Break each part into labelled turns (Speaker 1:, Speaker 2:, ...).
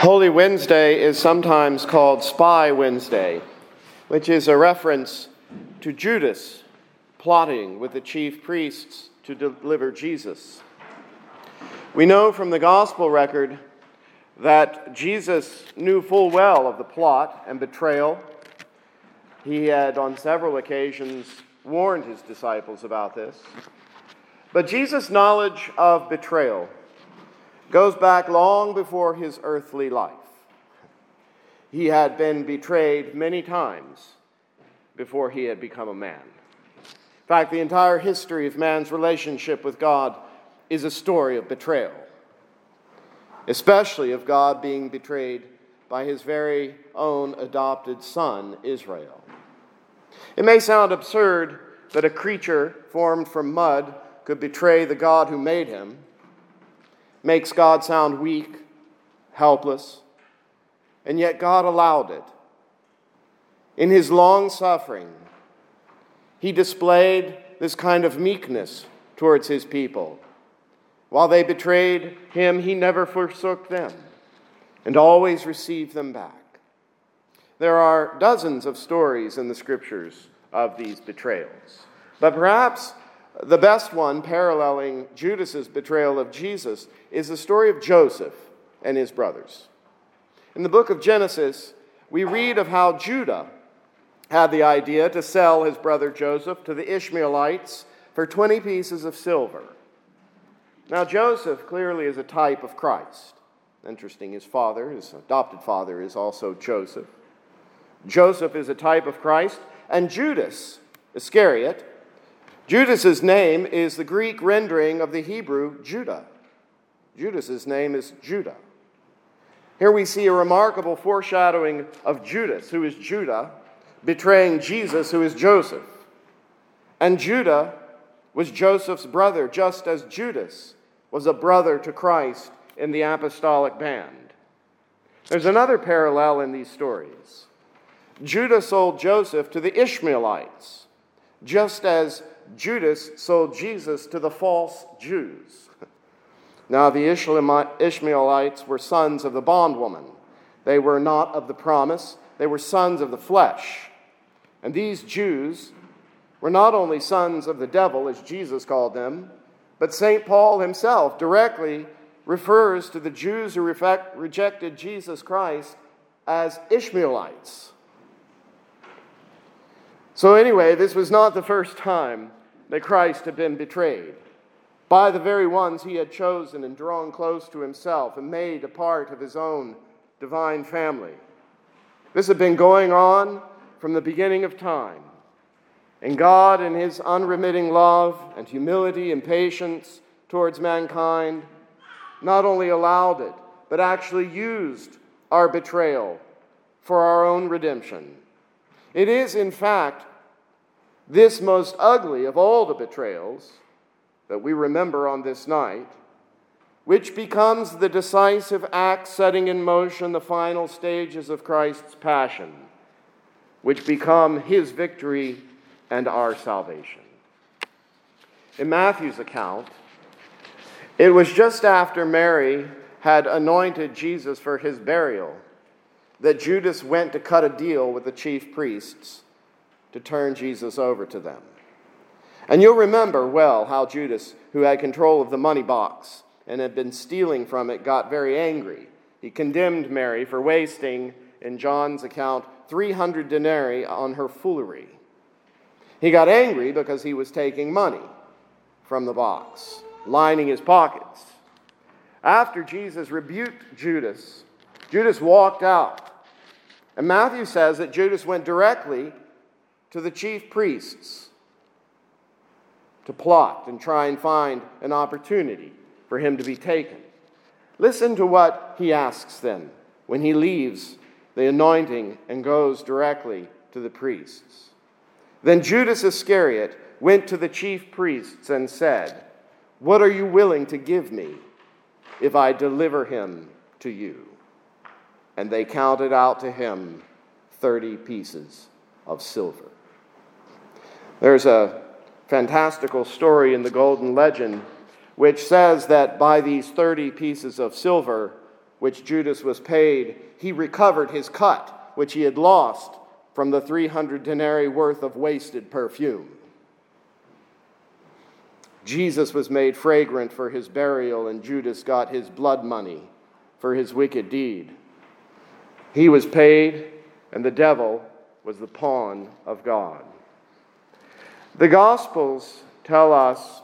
Speaker 1: Holy Wednesday is sometimes called Spy Wednesday, which is a reference to Judas plotting with the chief priests to deliver Jesus. We know from the gospel record that Jesus knew full well of the plot and betrayal. He had on several occasions warned his disciples about this. But Jesus' knowledge of betrayal goes back long before his earthly life. He had been betrayed many times before he had become a man. In fact, the entire history of man's relationship with God is a story of betrayal, especially of God being betrayed by his very own adopted son, Israel. It may sound absurd that a creature formed from mud could betray the God who made him makes God sound weak, helpless, and yet God allowed it. In his long suffering, he displayed this kind of meekness towards his people. While they betrayed him, he never forsook them and always received them back. There are dozens of stories in the scriptures of these betrayals, but perhaps the best one, paralleling Judas's betrayal of Jesus, is the story of Joseph and his brothers. In the book of Genesis, we read of how Judah had the idea to sell his brother Joseph to the Ishmaelites for 20 pieces of silver. Now, Joseph clearly is a type of Christ. Interesting, his father, his adopted father, is also Joseph. Joseph is a type of Christ, and Judas Iscariot Judas's name is the Greek rendering of the Hebrew Judah. Judas's name is Judah. Here we see a remarkable foreshadowing of Judas, who is Judah, betraying Jesus, who is Joseph. And Judah was Joseph's brother, just as Judas was a brother to Christ in the apostolic band. There's another parallel in these stories. Judah sold Joseph to the Ishmaelites, just as Judas sold Jesus to the false Jews. Now, the Ishmaelites were sons of the bondwoman. They were not of the promise, they were sons of the flesh. And these Jews were not only sons of the devil, as Jesus called them, but St. Paul himself directly refers to the Jews who rejected Jesus Christ as Ishmaelites. So, anyway, this was not the first time that Christ had been betrayed by the very ones he had chosen and drawn close to himself and made a part of his own divine family. This had been going on from the beginning of time. And God, in his unremitting love and humility and patience towards mankind, not only allowed it, but actually used our betrayal for our own redemption. It is, in fact, this most ugly of all the betrayals that we remember on this night, which becomes the decisive act setting in motion the final stages of Christ's passion, which become his victory and our salvation. In Matthew's account, it was just after Mary had anointed Jesus for his burial that Judas went to cut a deal with the chief priests to turn Jesus over to them. And you'll remember well how Judas, who had control of the money box and had been stealing from it, got very angry. He condemned Mary for wasting, in John's account, 300 denarii on her foolery. He got angry because he was taking money from the box, lining his pockets. After Jesus rebuked Judas Judas walked out. And Matthew says that Judas went directly to the chief priests to plot and try and find an opportunity for him to be taken. Listen to what he asks then when he leaves the anointing and goes directly to the priests. Then Judas Iscariot went to the chief priests and said, What are you willing to give me if I deliver him to you? And they counted out to him 30 pieces of silver. There's a fantastical story in the Golden Legend which says that by these 30 pieces of silver, which Judas was paid, he recovered his cut, which he had lost from the 300 denarii worth of wasted perfume. Jesus was made fragrant for his burial, and Judas got his blood money for his wicked deed. He was paid, and the devil was the pawn of God. The Gospels tell us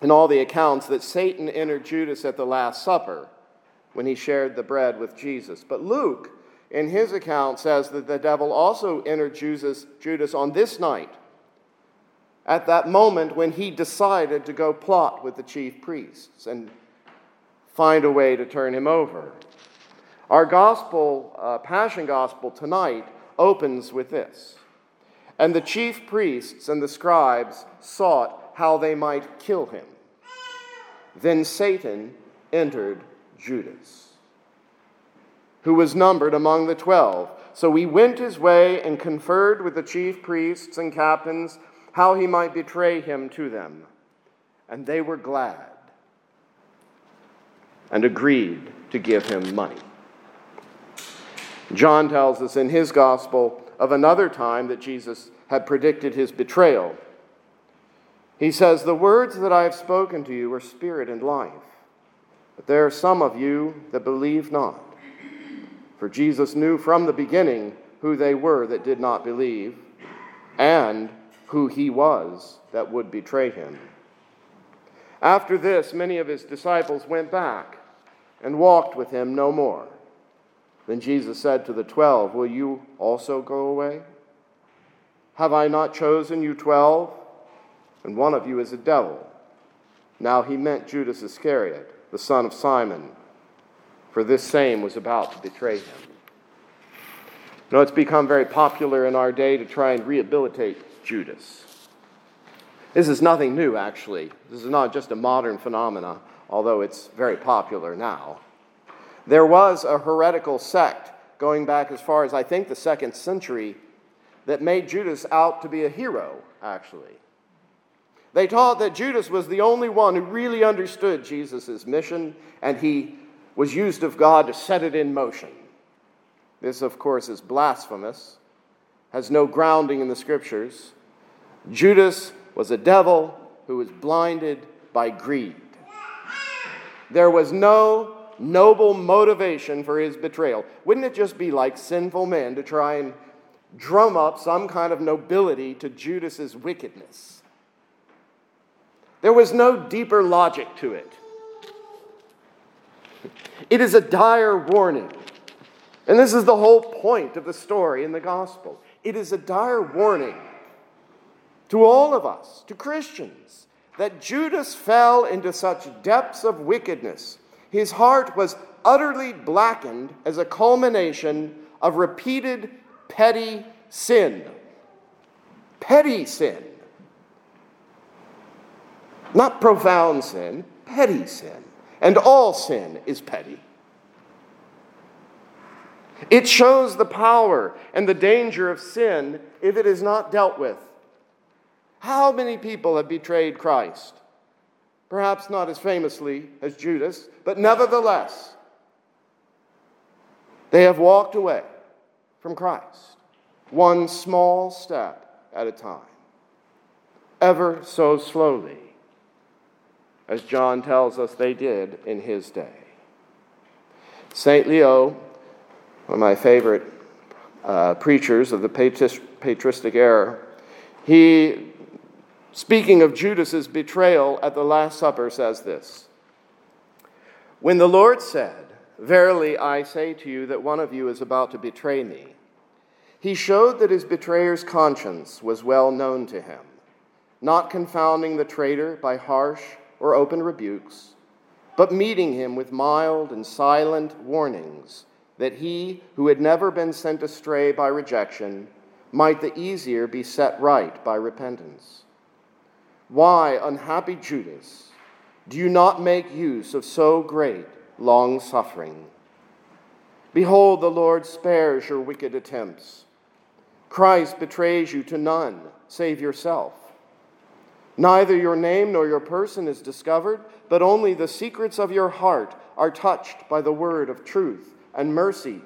Speaker 1: in all the accounts that Satan entered Judas at the Last Supper when he shared the bread with Jesus. But Luke, in his account, says that the devil also entered Judas, Judas on this night, at that moment when he decided to go plot with the chief priests and find a way to turn him over. Our gospel, uh, Passion Gospel tonight, opens with this. And the chief priests and the scribes sought how they might kill him. Then Satan entered Judas, who was numbered among the twelve. So he went his way and conferred with the chief priests and captains how he might betray him to them. And they were glad and agreed to give him money. John tells us in his gospel of another time that Jesus had predicted his betrayal. He says, The words that I have spoken to you are spirit and life, but there are some of you that believe not. For Jesus knew from the beginning who they were that did not believe, and who he was that would betray him. After this, many of his disciples went back and walked with him no more. Then Jesus said to the twelve, Will you also go away? Have I not chosen you twelve? And one of you is a devil. Now he meant Judas Iscariot, the son of Simon, for this same was about to betray him. You know, it's become very popular in our day to try and rehabilitate Judas. This is nothing new, actually. This is not just a modern phenomenon, although it's very popular now. There was a heretical sect going back as far as I think the second century that made Judas out to be a hero, actually. They taught that Judas was the only one who really understood Jesus' mission, and he was used of God to set it in motion. This, of course, is blasphemous, has no grounding in the scriptures. Judas was a devil who was blinded by greed. There was no noble motivation for his betrayal. Wouldn't it just be like sinful men to try and drum up some kind of nobility to Judas's wickedness? There was no deeper logic to it. It is a dire warning. And this is the whole point of the story in the gospel. It is a dire warning to all of us, to Christians, that Judas fell into such depths of wickedness his heart was utterly blackened as a culmination of repeated petty sin. Petty sin. Not profound sin, petty sin. And all sin is petty. It shows the power and the danger of sin if it is not dealt with. How many people have betrayed Christ? Perhaps not as famously as Judas, but nevertheless, they have walked away from Christ, one small step at a time, ever so slowly, as John tells us they did in his day. St. Leo, one of my favorite uh, preachers of the patristic era, he speaking of Judas's betrayal at the Last Supper, says this When the Lord said, Verily I say to you that one of you is about to betray me. He showed that his betrayer's conscience was well known to him, not confounding the traitor by harsh or open rebukes, but meeting him with mild and silent warnings, that he who had never been sent astray by rejection might the easier be set right by repentance. Why, unhappy Judas, do you not make use of so great long suffering? Behold, the Lord spares your wicked attempts. Christ betrays you to none save yourself. Neither your name nor your person is discovered, but only the secrets of your heart are touched by the word of truth and mercy.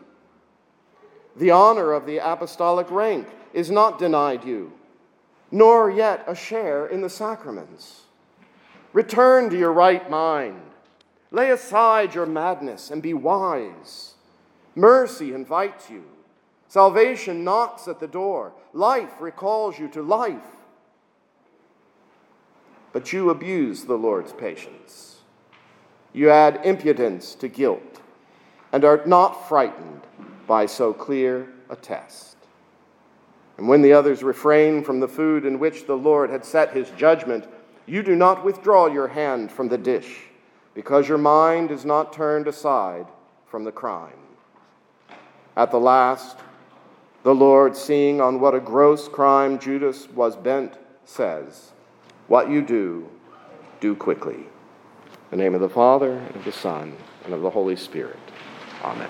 Speaker 1: The honor of the apostolic rank is not denied you, nor yet a share in the sacraments. Return to your right mind. Lay aside your madness and be wise. Mercy invites you. Salvation knocks at the door. Life recalls you to life. But you abuse the Lord's patience. You add impudence to guilt and are not frightened by so clear a test. And when the others refrain from the food in which the Lord had set his judgment, you do not withdraw your hand from the dish, because your mind is not turned aside from the crime. At the last, the Lord, seeing on what a gross crime Judas was bent, says, What you do, do quickly. In the name of the Father, and of the Son, and of the Holy Spirit. Amen.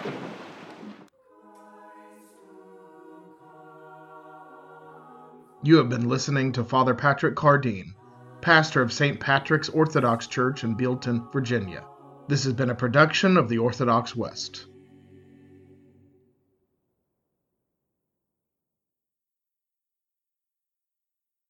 Speaker 2: You have been listening to Father Patrick Cardine pastor of St. Patrick's Orthodox Church in Bealeton, Virginia. This has been a production of the Orthodox West.